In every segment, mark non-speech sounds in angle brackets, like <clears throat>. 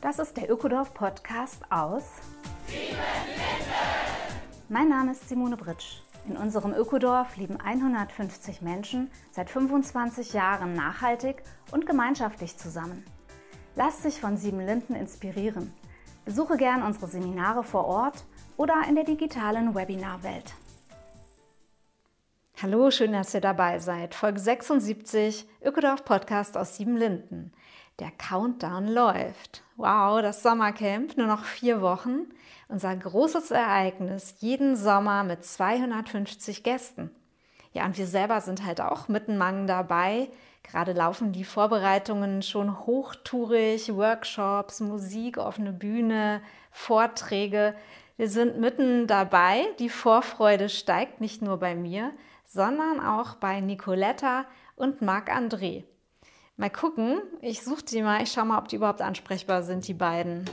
Das ist der Ökodorf Podcast aus Mein Name ist Simone Britsch. In unserem Ökodorf leben 150 Menschen seit 25 Jahren nachhaltig und gemeinschaftlich zusammen. Lass dich von Sieben Linden inspirieren. Besuche gern unsere Seminare vor Ort oder in der digitalen Webinarwelt. Hallo, schön, dass ihr dabei seid. Folge 76, Ökodorf Podcast aus Siebenlinden. Der Countdown läuft. Wow, das Sommercamp, nur noch vier Wochen. Unser großes Ereignis, jeden Sommer mit 250 Gästen. Ja, und wir selber sind halt auch mittenmangen dabei. Gerade laufen die Vorbereitungen schon hochtourig, Workshops, Musik, offene Bühne, Vorträge. Wir sind mitten dabei. Die Vorfreude steigt nicht nur bei mir, sondern auch bei Nicoletta und Marc-André. Mal gucken, ich suche die mal, ich schaue mal, ob die überhaupt ansprechbar sind, die beiden.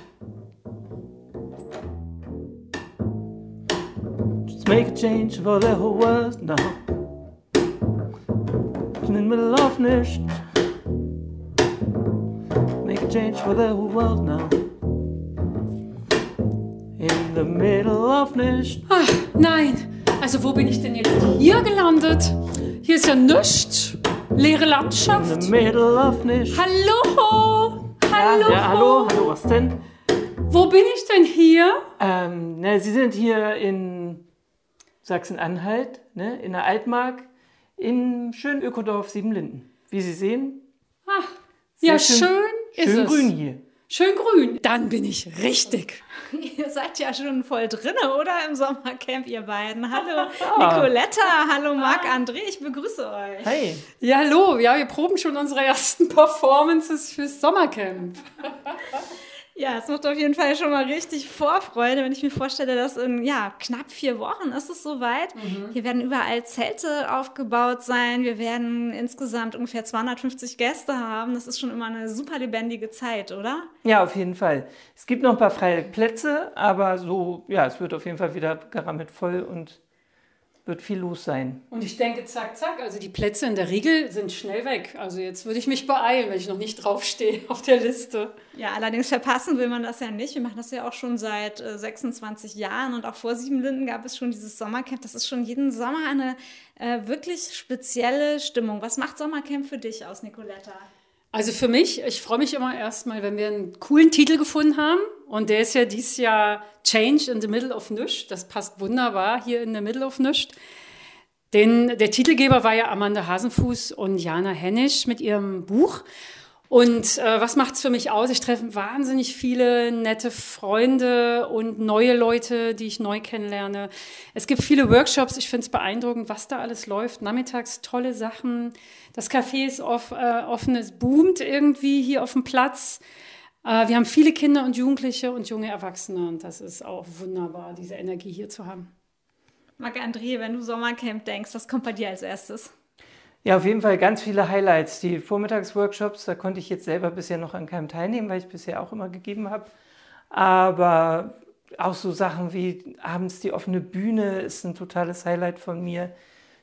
Just make a change for the whole world now. In the middle of nichts. Make a change for the whole world now. In the middle of nichts. Ach, nein! Also wo bin ich denn jetzt hier gelandet? Hier ist ja nichts. Leere Landschaft. In the middle of nichts. Hallo? Hallo? Ja, ja, hallo, hallo, was denn? Wo bin ich denn hier? Ähm, na, Sie sind hier in Sachsen-Anhalt, ne, in der Altmark, im schönen Ökodorf Siebenlinden. Wie Sie sehen. Ach, ja, schön, schön ist schön es. grün hier. Schön grün. Dann bin ich richtig. <laughs> Ihr seid ja schon voll drinne, oder? Im Sommercamp, ihr beiden. Hallo. <laughs> Nicoletta, hallo Marc-André, ich begrüße euch. Hey. Ja, hallo. Ja, wir proben schon unsere ersten Performances fürs Sommercamp. <laughs> Ja, es macht auf jeden Fall schon mal richtig Vorfreude, wenn ich mir vorstelle, dass in ja, knapp vier Wochen ist es soweit. Mhm. Hier werden überall Zelte aufgebaut sein. Wir werden insgesamt ungefähr 250 Gäste haben. Das ist schon immer eine super lebendige Zeit, oder? Ja, auf jeden Fall. Es gibt noch ein paar freie Plätze, aber so, ja, es wird auf jeden Fall wieder gerammelt voll und wird viel los sein. Und ich denke, zack, zack, also die Plätze in der Regel sind schnell weg. Also jetzt würde ich mich beeilen, wenn ich noch nicht draufstehe <laughs> auf der Liste. Ja, allerdings verpassen will man das ja nicht. Wir machen das ja auch schon seit äh, 26 Jahren und auch vor Siebenlinden gab es schon dieses Sommercamp. Das ist schon jeden Sommer eine äh, wirklich spezielle Stimmung. Was macht Sommercamp für dich aus, Nicoletta? Also für mich, ich freue mich immer erstmal, wenn wir einen coolen Titel gefunden haben. Und der ist ja dieses Jahr Change in the Middle of Nisch. Das passt wunderbar hier in the Middle of Nisch. Denn der Titelgeber war ja Amanda Hasenfuß und Jana Hennisch mit ihrem Buch. Und äh, was macht's für mich aus? Ich treffe wahnsinnig viele nette Freunde und neue Leute, die ich neu kennenlerne. Es gibt viele Workshops. Ich finde es beeindruckend, was da alles läuft. Nachmittags tolle Sachen. Das Café ist off, äh, offen, es boomt irgendwie hier auf dem Platz. Äh, wir haben viele Kinder und Jugendliche und junge Erwachsene und das ist auch wunderbar, diese Energie hier zu haben. Marc-André, wenn du Sommercamp denkst, was kommt bei dir als erstes? Ja, auf jeden Fall ganz viele Highlights. Die Vormittagsworkshops, da konnte ich jetzt selber bisher noch an keinem teilnehmen, weil ich bisher auch immer gegeben habe. Aber auch so Sachen wie abends die offene Bühne ist ein totales Highlight von mir.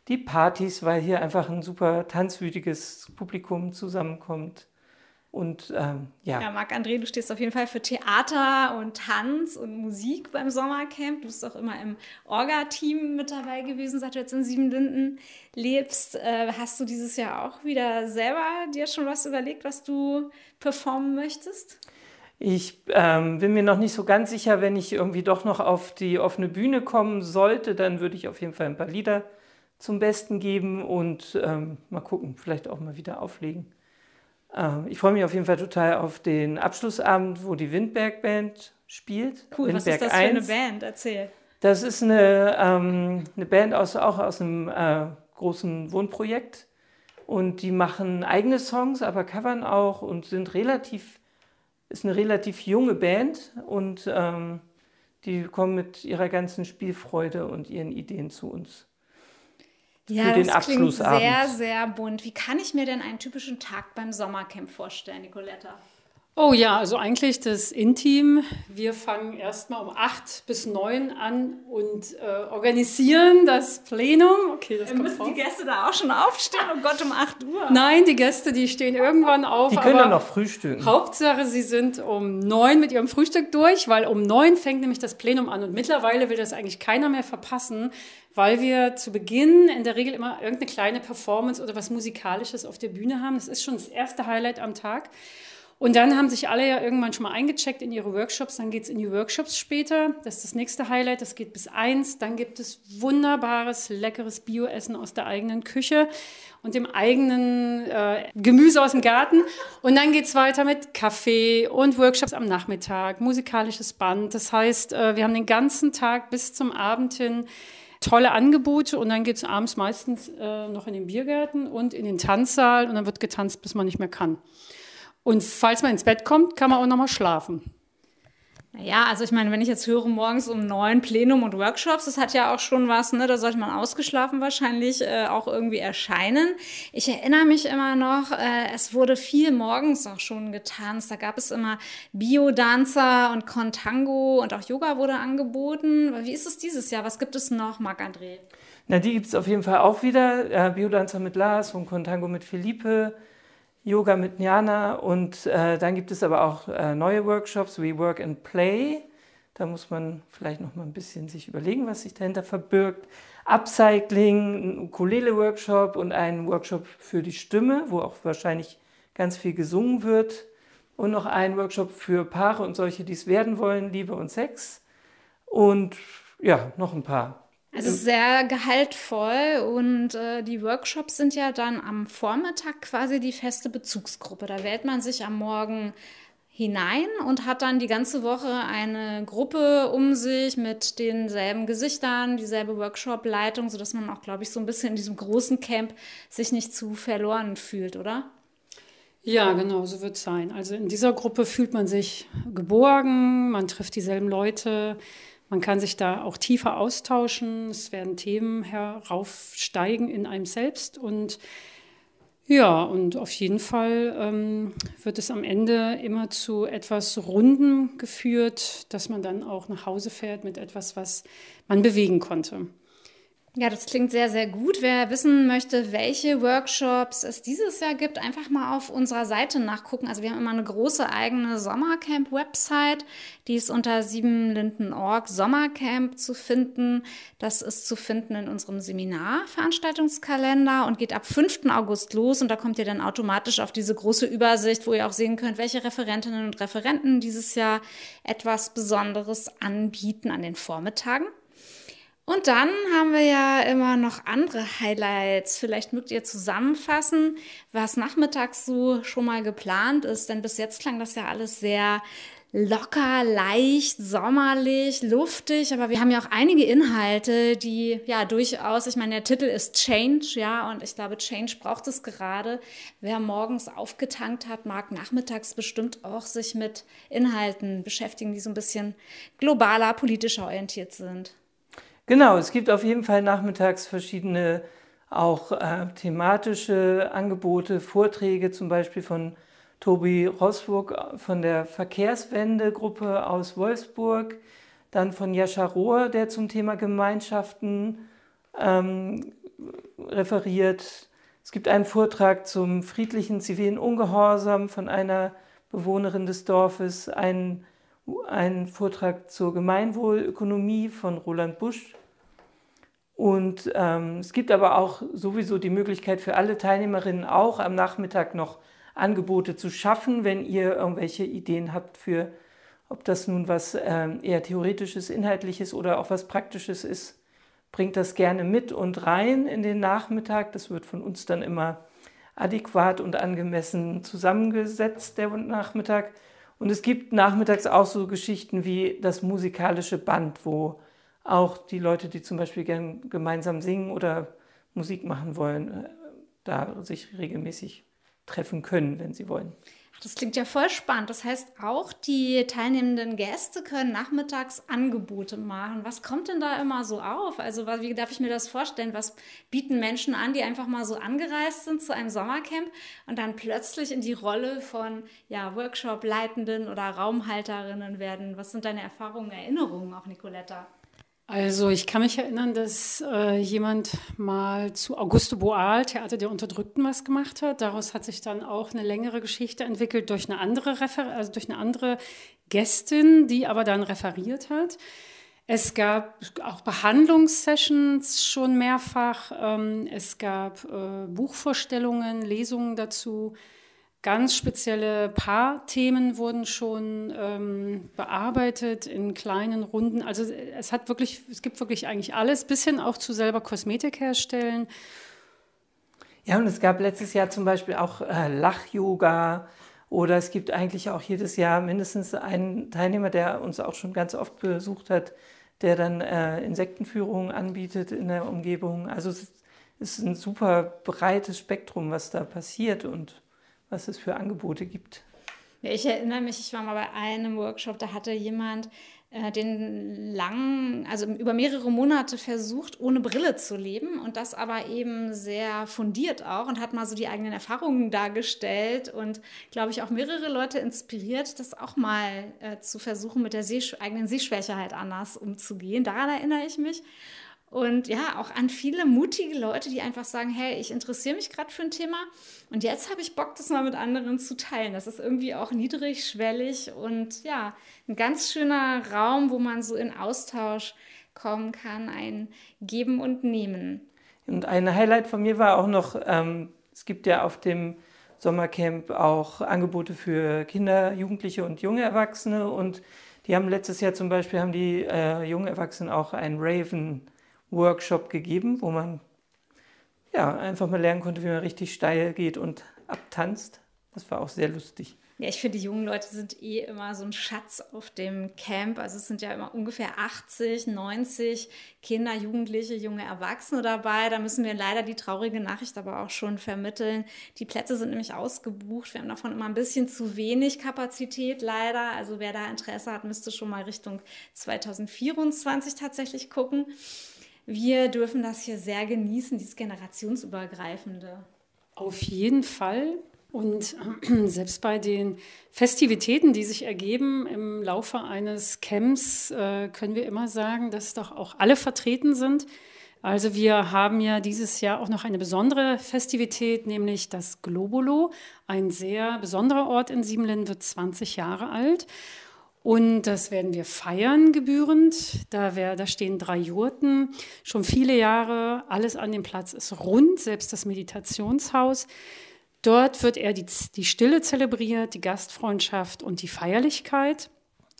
Die Partys, weil hier einfach ein super tanzwütiges Publikum zusammenkommt. Und ähm, ja. Ja, Marc-André, du stehst auf jeden Fall für Theater und Tanz und Musik beim Sommercamp. Du bist auch immer im Orga-Team mit dabei gewesen, seit du jetzt in Siebenlinden lebst. Äh, hast du dieses Jahr auch wieder selber dir schon was überlegt, was du performen möchtest? Ich ähm, bin mir noch nicht so ganz sicher, wenn ich irgendwie doch noch auf die offene Bühne kommen sollte, dann würde ich auf jeden Fall ein paar Lieder zum Besten geben und ähm, mal gucken, vielleicht auch mal wieder auflegen. Ähm, ich freue mich auf jeden Fall total auf den Abschlussabend, wo die Windberg Band spielt. Cool, Windberg was ist das 1. für eine Band? Erzähl. Das ist eine, ähm, eine Band aus, auch aus einem äh, großen Wohnprojekt. Und die machen eigene Songs, aber covern auch und sind relativ, ist eine relativ junge Band und ähm, die kommen mit ihrer ganzen Spielfreude und ihren Ideen zu uns ja, für den das Abschlussabend. Klingt sehr, sehr bunt. Wie kann ich mir denn einen typischen Tag beim Sommercamp vorstellen, Nicoletta? Oh ja, also eigentlich das Intim. Wir fangen erstmal um acht bis neun an und äh, organisieren das Plenum. Okay, das kommt Müssen die Gäste da auch schon aufstehen? Oh Gott, um 8 Uhr. Nein, die Gäste, die stehen irgendwann auf. Die können dann noch frühstücken. Hauptsache, sie sind um neun mit ihrem Frühstück durch, weil um neun fängt nämlich das Plenum an. Und mittlerweile will das eigentlich keiner mehr verpassen, weil wir zu Beginn in der Regel immer irgendeine kleine Performance oder was Musikalisches auf der Bühne haben. Das ist schon das erste Highlight am Tag. Und dann haben sich alle ja irgendwann schon mal eingecheckt in ihre Workshops. Dann geht es in die Workshops später. Das ist das nächste Highlight. Das geht bis eins. Dann gibt es wunderbares, leckeres Bioessen aus der eigenen Küche und dem eigenen äh, Gemüse aus dem Garten. Und dann geht es weiter mit Kaffee und Workshops am Nachmittag, musikalisches Band. Das heißt, äh, wir haben den ganzen Tag bis zum Abend hin tolle Angebote und dann geht es abends meistens äh, noch in den Biergarten und in den Tanzsaal und dann wird getanzt, bis man nicht mehr kann. Und falls man ins Bett kommt, kann man auch nochmal schlafen. Naja, also ich meine, wenn ich jetzt höre, morgens um neun Plenum und Workshops, das hat ja auch schon was, ne? Da sollte man ausgeschlafen wahrscheinlich äh, auch irgendwie erscheinen. Ich erinnere mich immer noch, äh, es wurde viel morgens auch schon getanzt. Da gab es immer Bio-Dancer und Contango und auch Yoga wurde angeboten. Wie ist es dieses Jahr? Was gibt es noch, Marc-André? Na, die gibt es auf jeden Fall auch wieder. Äh, Bio-Dancer mit Lars und Contango mit Philippe. Yoga mit Jnana und äh, dann gibt es aber auch äh, neue Workshops wie Work and Play. Da muss man vielleicht noch mal ein bisschen sich überlegen, was sich dahinter verbirgt. Upcycling, ein Ukulele-Workshop und ein Workshop für die Stimme, wo auch wahrscheinlich ganz viel gesungen wird. Und noch ein Workshop für Paare und solche, die es werden wollen, Liebe und Sex. Und ja, noch ein paar. Also sehr gehaltvoll und äh, die Workshops sind ja dann am Vormittag quasi die feste Bezugsgruppe. Da wählt man sich am Morgen hinein und hat dann die ganze Woche eine Gruppe um sich mit denselben Gesichtern, dieselbe Workshop-Leitung, sodass man auch, glaube ich, so ein bisschen in diesem großen Camp sich nicht zu verloren fühlt, oder? Ja, genau, so wird es sein. Also in dieser Gruppe fühlt man sich geborgen, man trifft dieselben Leute, man kann sich da auch tiefer austauschen. Es werden Themen heraufsteigen in einem selbst. Und ja, und auf jeden Fall ähm, wird es am Ende immer zu etwas Runden geführt, dass man dann auch nach Hause fährt mit etwas, was man bewegen konnte. Ja, das klingt sehr, sehr gut. Wer wissen möchte, welche Workshops es dieses Jahr gibt, einfach mal auf unserer Seite nachgucken. Also wir haben immer eine große eigene Sommercamp-Website. Die ist unter siebenlinden.org Sommercamp zu finden. Das ist zu finden in unserem Seminarveranstaltungskalender und geht ab 5. August los. Und da kommt ihr dann automatisch auf diese große Übersicht, wo ihr auch sehen könnt, welche Referentinnen und Referenten dieses Jahr etwas Besonderes anbieten an den Vormittagen. Und dann haben wir ja immer noch andere Highlights. Vielleicht mögt ihr zusammenfassen, was nachmittags so schon mal geplant ist. Denn bis jetzt klang das ja alles sehr locker, leicht, sommerlich, luftig. Aber wir haben ja auch einige Inhalte, die ja durchaus, ich meine, der Titel ist Change, ja. Und ich glaube, Change braucht es gerade. Wer morgens aufgetankt hat, mag nachmittags bestimmt auch sich mit Inhalten beschäftigen, die so ein bisschen globaler, politischer orientiert sind. Genau, es gibt auf jeden Fall nachmittags verschiedene auch äh, thematische Angebote, Vorträge zum Beispiel von Tobi Rosburg von der Verkehrswende-Gruppe aus Wolfsburg, dann von Jascha Rohr, der zum Thema Gemeinschaften ähm, referiert. Es gibt einen Vortrag zum friedlichen zivilen Ungehorsam von einer Bewohnerin des Dorfes, einen ein Vortrag zur Gemeinwohlökonomie von Roland Busch. Und ähm, es gibt aber auch sowieso die Möglichkeit für alle Teilnehmerinnen auch am Nachmittag noch Angebote zu schaffen, wenn ihr irgendwelche Ideen habt für, ob das nun was ähm, eher theoretisches, inhaltliches oder auch was praktisches ist. Bringt das gerne mit und rein in den Nachmittag. Das wird von uns dann immer adäquat und angemessen zusammengesetzt, der Nachmittag. Und es gibt nachmittags auch so Geschichten wie das musikalische Band, wo auch die Leute, die zum Beispiel gern gemeinsam singen oder Musik machen wollen, äh, da sich regelmäßig treffen können, wenn sie wollen. Das klingt ja voll spannend. Das heißt, auch die teilnehmenden Gäste können nachmittags Angebote machen. Was kommt denn da immer so auf? Also, wie darf ich mir das vorstellen? Was bieten Menschen an, die einfach mal so angereist sind zu einem Sommercamp und dann plötzlich in die Rolle von ja, Workshop-Leitenden oder Raumhalterinnen werden? Was sind deine Erfahrungen, Erinnerungen auch, Nicoletta? Also ich kann mich erinnern, dass äh, jemand mal zu Auguste Boal, Theater der Unterdrückten, was gemacht hat. Daraus hat sich dann auch eine längere Geschichte entwickelt durch eine andere Refer also durch eine andere Gästin, die aber dann referiert hat. Es gab auch Behandlungssessions schon mehrfach. Ähm, es gab äh, Buchvorstellungen, Lesungen dazu. Ganz spezielle Paarthemen wurden schon ähm, bearbeitet in kleinen Runden. Also es hat wirklich, es gibt wirklich eigentlich alles, bis hin auch zu selber Kosmetik herstellen. Ja, und es gab letztes Jahr zum Beispiel auch äh, Lach-Yoga oder es gibt eigentlich auch jedes Jahr mindestens einen Teilnehmer, der uns auch schon ganz oft besucht hat, der dann äh, Insektenführungen anbietet in der Umgebung. Also es ist ein super breites Spektrum, was da passiert und was es für Angebote gibt. Ich erinnere mich, ich war mal bei einem Workshop, da hatte jemand äh, den langen, also über mehrere Monate versucht, ohne Brille zu leben und das aber eben sehr fundiert auch und hat mal so die eigenen Erfahrungen dargestellt und, glaube ich, auch mehrere Leute inspiriert, das auch mal äh, zu versuchen, mit der Seh eigenen Sehschwäche halt anders umzugehen. Daran erinnere ich mich. Und ja, auch an viele mutige Leute, die einfach sagen, hey, ich interessiere mich gerade für ein Thema und jetzt habe ich Bock, das mal mit anderen zu teilen. Das ist irgendwie auch niedrigschwellig und ja, ein ganz schöner Raum, wo man so in Austausch kommen kann, ein Geben und Nehmen. Und ein Highlight von mir war auch noch, ähm, es gibt ja auf dem Sommercamp auch Angebote für Kinder, Jugendliche und junge Erwachsene und die haben letztes Jahr zum Beispiel, haben die äh, jungen Erwachsenen auch ein Raven Workshop gegeben, wo man ja, einfach mal lernen konnte, wie man richtig steil geht und abtanzt. Das war auch sehr lustig. Ja, ich finde, die jungen Leute sind eh immer so ein Schatz auf dem Camp. Also es sind ja immer ungefähr 80, 90 Kinder, Jugendliche, junge Erwachsene dabei. Da müssen wir leider die traurige Nachricht aber auch schon vermitteln. Die Plätze sind nämlich ausgebucht. Wir haben davon immer ein bisschen zu wenig Kapazität leider. Also wer da Interesse hat, müsste schon mal Richtung 2024 tatsächlich gucken wir dürfen das hier sehr genießen, dieses generationsübergreifende. Auf jeden Fall. Und äh, <clears throat> selbst bei den Festivitäten, die sich ergeben im Laufe eines Camps, äh, können wir immer sagen, dass doch auch alle vertreten sind. Also wir haben ja dieses Jahr auch noch eine besondere Festivität, nämlich das Globolo. Ein sehr besonderer Ort in Siebenlinden wird 20 Jahre alt. Und das werden wir feiern gebührend. Da, wär, da stehen drei Jurten, schon viele Jahre. Alles an dem Platz ist rund, selbst das Meditationshaus. Dort wird er die, die Stille zelebriert, die Gastfreundschaft und die Feierlichkeit.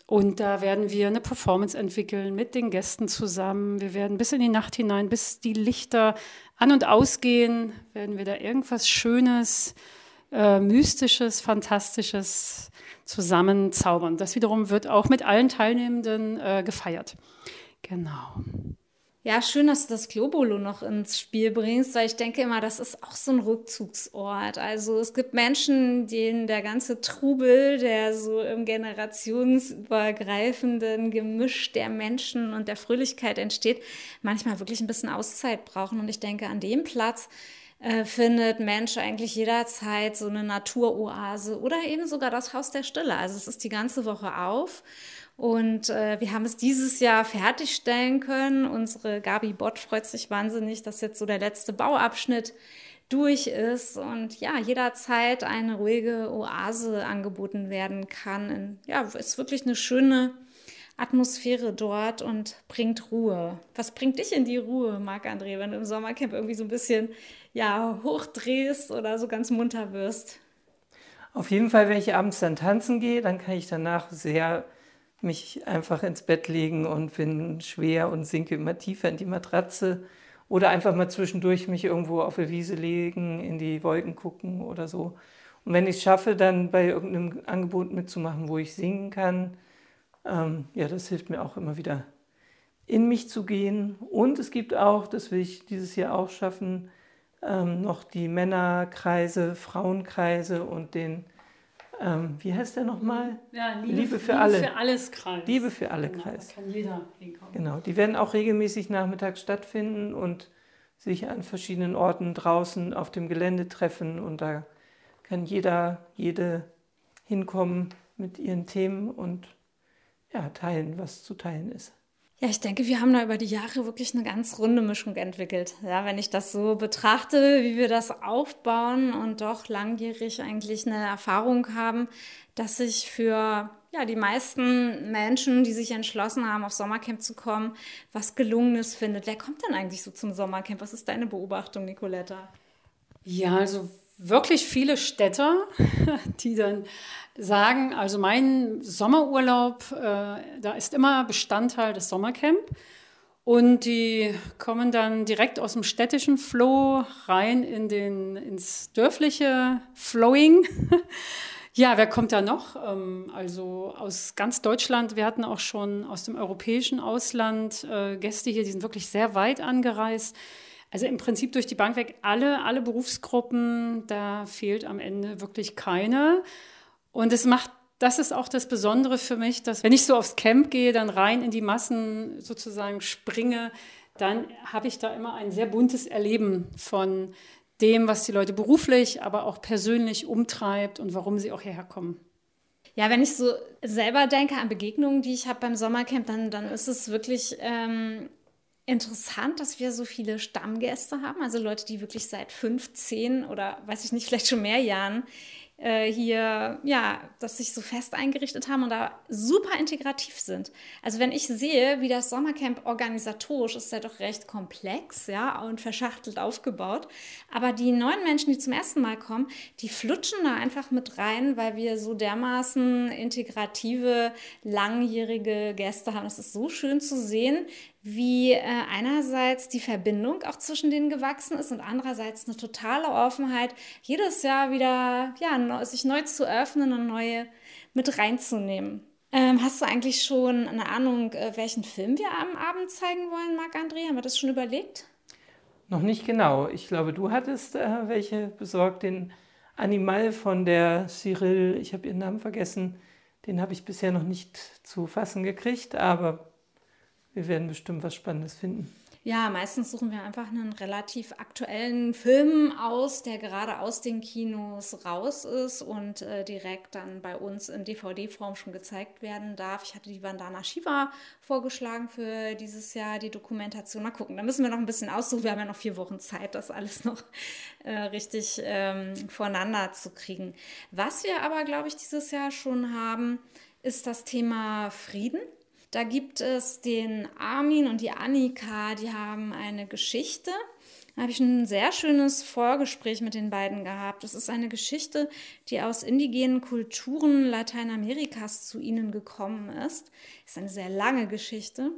Und da werden wir eine Performance entwickeln mit den Gästen zusammen. Wir werden bis in die Nacht hinein, bis die Lichter an und ausgehen, werden wir da irgendwas Schönes, äh, Mystisches, Fantastisches zusammenzaubern. Das wiederum wird auch mit allen Teilnehmenden äh, gefeiert. Genau. Ja, schön, dass du das Globolo noch ins Spiel bringst, weil ich denke immer, das ist auch so ein Rückzugsort. Also es gibt Menschen, denen der ganze Trubel, der so im generationsübergreifenden Gemisch der Menschen und der Fröhlichkeit entsteht, manchmal wirklich ein bisschen Auszeit brauchen. Und ich denke, an dem Platz äh, findet Mensch eigentlich jederzeit so eine Naturoase oder eben sogar das Haus der Stille. Also es ist die ganze Woche auf. Und äh, wir haben es dieses Jahr fertigstellen können. Unsere Gabi Bott freut sich wahnsinnig, dass jetzt so der letzte Bauabschnitt durch ist und ja, jederzeit eine ruhige Oase angeboten werden kann. ja, ist wirklich eine schöne Atmosphäre dort und bringt Ruhe. Was bringt dich in die Ruhe, Marc-André, wenn du im Sommercamp irgendwie so ein bisschen ja, hochdrehst oder so ganz munter wirst? Auf jeden Fall, wenn ich abends dann tanzen gehe, dann kann ich danach sehr mich einfach ins Bett legen und bin schwer und sinke immer tiefer in die Matratze. Oder einfach mal zwischendurch mich irgendwo auf der Wiese legen, in die Wolken gucken oder so. Und wenn ich es schaffe, dann bei irgendeinem Angebot mitzumachen, wo ich singen kann, ähm, ja, das hilft mir auch immer wieder in mich zu gehen. Und es gibt auch, das will ich dieses Jahr auch schaffen, ähm, noch die Männerkreise, Frauenkreise und den, ähm, wie heißt der nochmal? Ja, Liebe, Liebe für Liebe alle. für alles Kreis. Liebe für alle genau, Kreis. Da kann jeder hinkommen. Genau, die werden auch regelmäßig nachmittags stattfinden und sich an verschiedenen Orten draußen auf dem Gelände treffen und da kann jeder, jede hinkommen mit ihren Themen und ja, teilen, was zu teilen ist. Ja, ich denke, wir haben da über die Jahre wirklich eine ganz runde Mischung entwickelt. Ja, wenn ich das so betrachte, wie wir das aufbauen und doch langjährig eigentlich eine Erfahrung haben, dass sich für ja, die meisten Menschen, die sich entschlossen haben, auf Sommercamp zu kommen, was Gelungenes findet. Wer kommt denn eigentlich so zum Sommercamp? Was ist deine Beobachtung, Nicoletta? Ja, also wirklich viele Städter, <laughs> die dann sagen, also mein Sommerurlaub, äh, da ist immer Bestandteil des Sommercamp. Und die kommen dann direkt aus dem städtischen Flow rein in den, ins dörfliche Flowing. <laughs> ja, wer kommt da noch? Ähm, also aus ganz Deutschland. Wir hatten auch schon aus dem europäischen Ausland äh, Gäste hier, die sind wirklich sehr weit angereist. Also im Prinzip durch die Bank weg alle, alle Berufsgruppen, da fehlt am Ende wirklich keine. Und es macht, das ist auch das Besondere für mich, dass wenn ich so aufs Camp gehe, dann rein in die Massen sozusagen springe, dann habe ich da immer ein sehr buntes Erleben von dem, was die Leute beruflich, aber auch persönlich umtreibt und warum sie auch hierher kommen. Ja, wenn ich so selber denke an Begegnungen, die ich habe beim Sommercamp, dann, dann ist es wirklich ähm, interessant, dass wir so viele Stammgäste haben. Also Leute, die wirklich seit 15 oder weiß ich nicht, vielleicht schon mehr Jahren äh, hier, ja, dass sich so fest eingerichtet haben und da super integrativ sind. Also wenn ich sehe, wie das Sommercamp organisatorisch ist, ist ja doch recht komplex, ja, und verschachtelt aufgebaut. Aber die neuen Menschen, die zum ersten Mal kommen, die flutschen da einfach mit rein, weil wir so dermaßen integrative, langjährige Gäste haben. Es ist so schön zu sehen, wie äh, einerseits die Verbindung auch zwischen denen gewachsen ist und andererseits eine totale Offenheit, jedes Jahr wieder ja, sich neu zu öffnen und neue mit reinzunehmen. Ähm, hast du eigentlich schon eine Ahnung, äh, welchen Film wir am Abend zeigen wollen, Marc-André? Haben wir das schon überlegt? Noch nicht genau. Ich glaube, du hattest äh, welche besorgt. Den Animal von der Cyril, ich habe ihren Namen vergessen, den habe ich bisher noch nicht zu fassen gekriegt, aber wir werden bestimmt was Spannendes finden. Ja, meistens suchen wir einfach einen relativ aktuellen Film aus, der gerade aus den Kinos raus ist und äh, direkt dann bei uns in DVD-Form schon gezeigt werden darf. Ich hatte die Vandana Shiva vorgeschlagen für dieses Jahr, die Dokumentation. Mal gucken, da müssen wir noch ein bisschen aussuchen. Wir haben ja noch vier Wochen Zeit, das alles noch äh, richtig ähm, voneinander zu kriegen. Was wir aber, glaube ich, dieses Jahr schon haben, ist das Thema Frieden. Da gibt es den Armin und die Annika, die haben eine Geschichte. Da habe ich ein sehr schönes Vorgespräch mit den beiden gehabt. Das ist eine Geschichte, die aus indigenen Kulturen Lateinamerikas zu ihnen gekommen ist. Ist eine sehr lange Geschichte.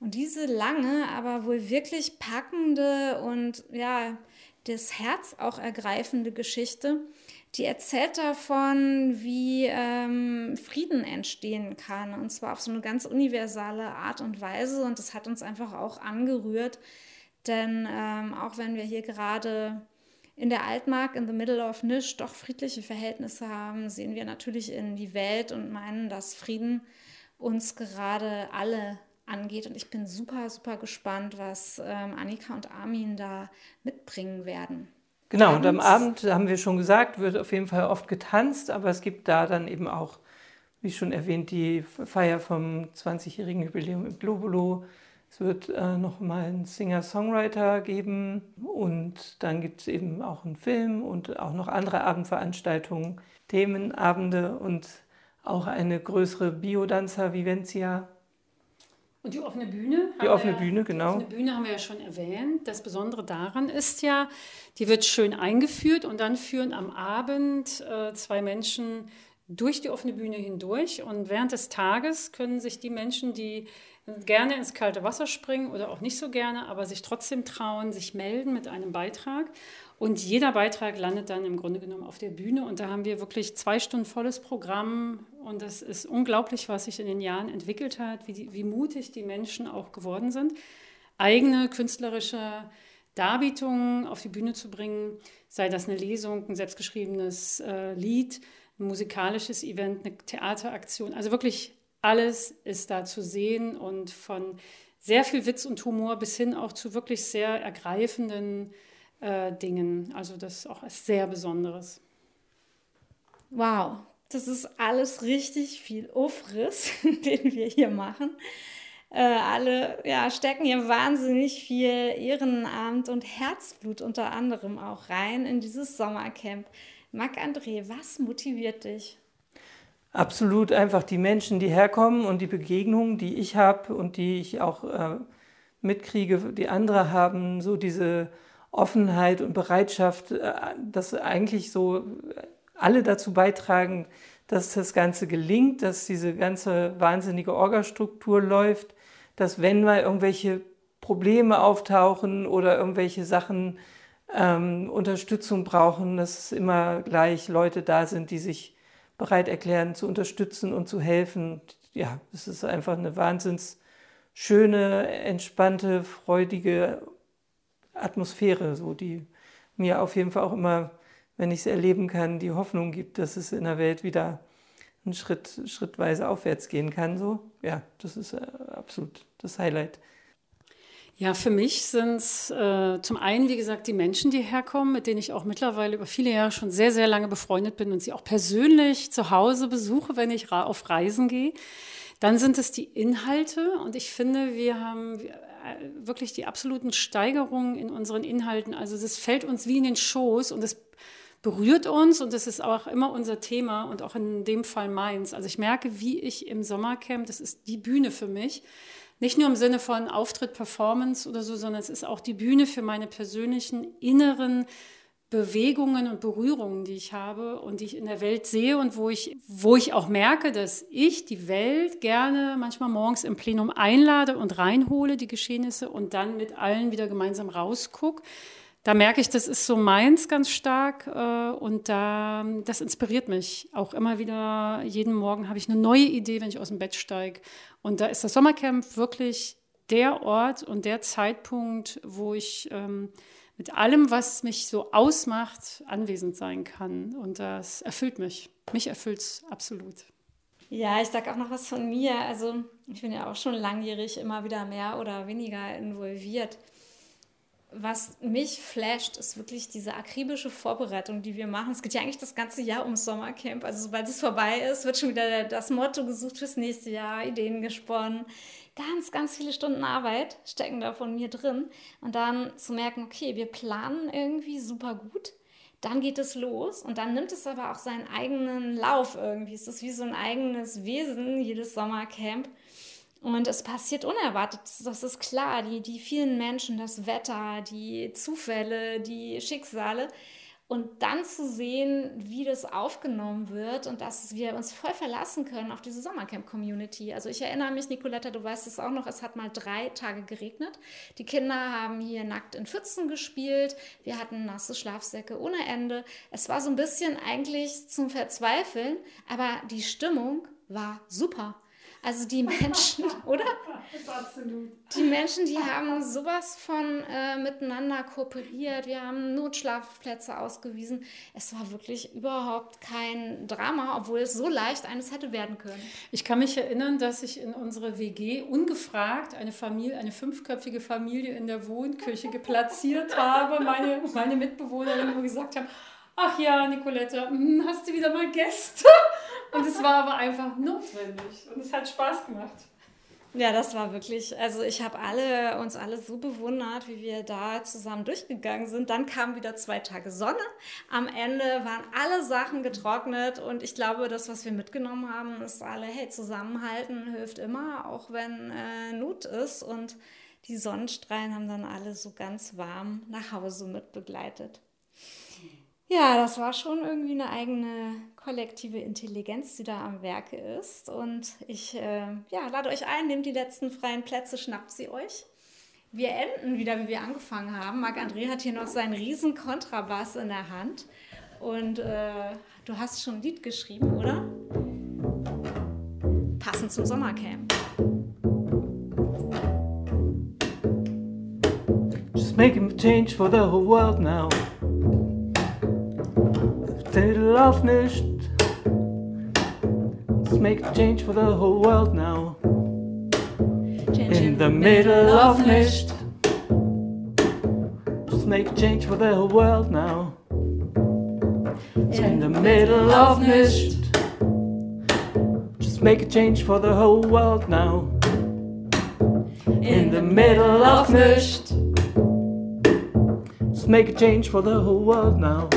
Und diese lange, aber wohl wirklich packende und ja, das Herz auch ergreifende Geschichte die erzählt davon, wie ähm, Frieden entstehen kann. Und zwar auf so eine ganz universale Art und Weise. Und das hat uns einfach auch angerührt. Denn ähm, auch wenn wir hier gerade in der Altmark, in the middle of Nisch, doch friedliche Verhältnisse haben, sehen wir natürlich in die Welt und meinen, dass Frieden uns gerade alle angeht. Und ich bin super, super gespannt, was ähm, Annika und Armin da mitbringen werden. Genau, und am Abend, haben wir schon gesagt, wird auf jeden Fall oft getanzt, aber es gibt da dann eben auch, wie schon erwähnt, die Feier vom 20-jährigen Jubiläum im Globulo. Es wird äh, nochmal einen Singer-Songwriter geben und dann gibt es eben auch einen Film und auch noch andere Abendveranstaltungen, Themenabende und auch eine größere Biodanzer-Vivencia und die offene Bühne? Die offene Bühne, genau. Die offene Bühne haben wir ja schon erwähnt. Das Besondere daran ist ja, die wird schön eingeführt und dann führen am Abend äh, zwei Menschen durch die offene Bühne hindurch. Und während des Tages können sich die Menschen, die gerne ins kalte Wasser springen oder auch nicht so gerne, aber sich trotzdem trauen, sich melden mit einem Beitrag. Und jeder Beitrag landet dann im Grunde genommen auf der Bühne. Und da haben wir wirklich zwei Stunden volles Programm. Und es ist unglaublich, was sich in den Jahren entwickelt hat, wie, die, wie mutig die Menschen auch geworden sind, eigene künstlerische Darbietungen auf die Bühne zu bringen, sei das eine Lesung, ein selbstgeschriebenes äh, Lied, ein musikalisches Event, eine Theateraktion. Also wirklich alles ist da zu sehen und von sehr viel Witz und Humor bis hin auch zu wirklich sehr ergreifenden äh, Dingen. Also das ist auch sehr Besonderes. Wow, das ist alles richtig viel Aufriss, <laughs> den wir hier machen. Äh, alle ja, stecken hier wahnsinnig viel Ehrenamt und Herzblut unter anderem auch rein in dieses Sommercamp. Marc-André, was motiviert dich? Absolut einfach die Menschen, die herkommen und die Begegnungen, die ich habe und die ich auch äh, mitkriege, die andere haben, so diese Offenheit und Bereitschaft, äh, dass eigentlich so alle dazu beitragen, dass das Ganze gelingt, dass diese ganze wahnsinnige Orgastruktur läuft, dass wenn mal irgendwelche Probleme auftauchen oder irgendwelche Sachen ähm, Unterstützung brauchen, dass es immer gleich Leute da sind, die sich bereit erklären zu unterstützen und zu helfen. Ja, es ist einfach eine wahnsinns schöne, entspannte, freudige Atmosphäre, so die mir auf jeden Fall auch immer wenn ich es erleben kann, die Hoffnung gibt, dass es in der Welt wieder einen Schritt, schrittweise aufwärts gehen kann. So, ja, das ist äh, absolut das Highlight. Ja, für mich sind es äh, zum einen, wie gesagt, die Menschen, die herkommen, mit denen ich auch mittlerweile über viele Jahre schon sehr, sehr lange befreundet bin und sie auch persönlich zu Hause besuche, wenn ich auf Reisen gehe. Dann sind es die Inhalte und ich finde, wir haben wirklich die absoluten Steigerungen in unseren Inhalten. Also das fällt uns wie in den Schoß und es berührt uns und das ist auch immer unser Thema und auch in dem Fall meins. Also ich merke, wie ich im Sommercamp, das ist die Bühne für mich, nicht nur im Sinne von Auftritt, Performance oder so, sondern es ist auch die Bühne für meine persönlichen inneren Bewegungen und Berührungen, die ich habe und die ich in der Welt sehe und wo ich, wo ich auch merke, dass ich die Welt gerne manchmal morgens im Plenum einlade und reinhole, die Geschehnisse und dann mit allen wieder gemeinsam rausgucke da merke ich, das ist so meins ganz stark äh, und da, das inspiriert mich auch immer wieder. Jeden Morgen habe ich eine neue Idee, wenn ich aus dem Bett steige. Und da ist das Sommercamp wirklich der Ort und der Zeitpunkt, wo ich ähm, mit allem, was mich so ausmacht, anwesend sein kann. Und das erfüllt mich. Mich erfüllt es absolut. Ja, ich sage auch noch was von mir. Also ich bin ja auch schon langjährig immer wieder mehr oder weniger involviert was mich flasht, ist wirklich diese akribische Vorbereitung, die wir machen. Es geht ja eigentlich das ganze Jahr ums Sommercamp. Also sobald es vorbei ist, wird schon wieder das Motto gesucht fürs nächste Jahr, Ideen gesponnen. Ganz, ganz viele Stunden Arbeit stecken da von mir drin. Und dann zu merken, okay, wir planen irgendwie super gut. Dann geht es los und dann nimmt es aber auch seinen eigenen Lauf irgendwie. Es ist wie so ein eigenes Wesen, jedes Sommercamp. Und es passiert unerwartet, das ist klar. Die, die vielen Menschen, das Wetter, die Zufälle, die Schicksale. Und dann zu sehen, wie das aufgenommen wird und dass wir uns voll verlassen können auf diese Sommercamp-Community. Also ich erinnere mich, Nicoletta, du weißt es auch noch, es hat mal drei Tage geregnet. Die Kinder haben hier nackt in Pfützen gespielt. Wir hatten nasse Schlafsäcke ohne Ende. Es war so ein bisschen eigentlich zum Verzweifeln, aber die Stimmung war super. Also die Menschen, <laughs> oder? Absolut. Die Menschen, die haben sowas von äh, miteinander kooperiert. Wir haben Notschlafplätze ausgewiesen. Es war wirklich überhaupt kein Drama, obwohl es so leicht eines hätte werden können. Ich kann mich erinnern, dass ich in unsere WG ungefragt eine Familie, eine fünfköpfige Familie in der Wohnküche geplatziert habe. Meine, meine Mitbewohnerinnen gesagt haben, ach ja, Nicolette, hm, hast du wieder mal Gäste? Und es war aber einfach notwendig und es hat Spaß gemacht. Ja, das war wirklich, also ich habe alle, uns alle so bewundert, wie wir da zusammen durchgegangen sind. Dann kamen wieder zwei Tage Sonne. Am Ende waren alle Sachen getrocknet und ich glaube, das, was wir mitgenommen haben, ist alle, hey, zusammenhalten hilft immer, auch wenn äh, Not ist. Und die Sonnenstrahlen haben dann alle so ganz warm nach Hause mit begleitet. Ja, das war schon irgendwie eine eigene kollektive Intelligenz, die da am Werke ist. Und ich äh, ja, lade euch ein, nehmt die letzten freien Plätze, schnappt sie euch. Wir enden wieder, wie wir angefangen haben. Marc-André hat hier noch seinen riesen Kontrabass in der Hand. Und äh, du hast schon ein Lied geschrieben, oder? Passend zum Sommercamp. Just make a change for the whole world now. Middle of nicht. Just make a change for the whole world now. In the middle of nicht. Just make a change for the whole world now. In the middle of nicht. Just make a change for the whole world now. In the middle of nicht. Just make a change for the whole world now.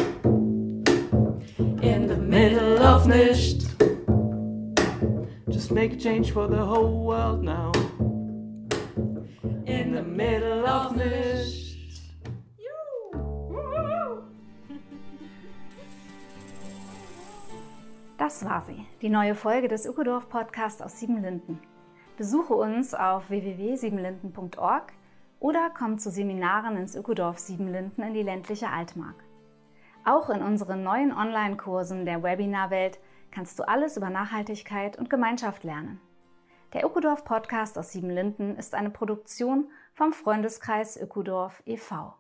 In the middle of nicht. Make a change for the whole world now. In the middle of nicht. Das war sie, die neue Folge des Ökodorf Podcasts aus Siebenlinden. Besuche uns auf www.siebenlinden.org oder komm zu Seminaren ins Ökodorf Siebenlinden in die ländliche Altmark. Auch in unseren neuen Online-Kursen der Webinarwelt kannst du alles über Nachhaltigkeit und Gemeinschaft lernen. Der Ökodorf Podcast aus Siebenlinden ist eine Produktion vom Freundeskreis Ökodorf e.V.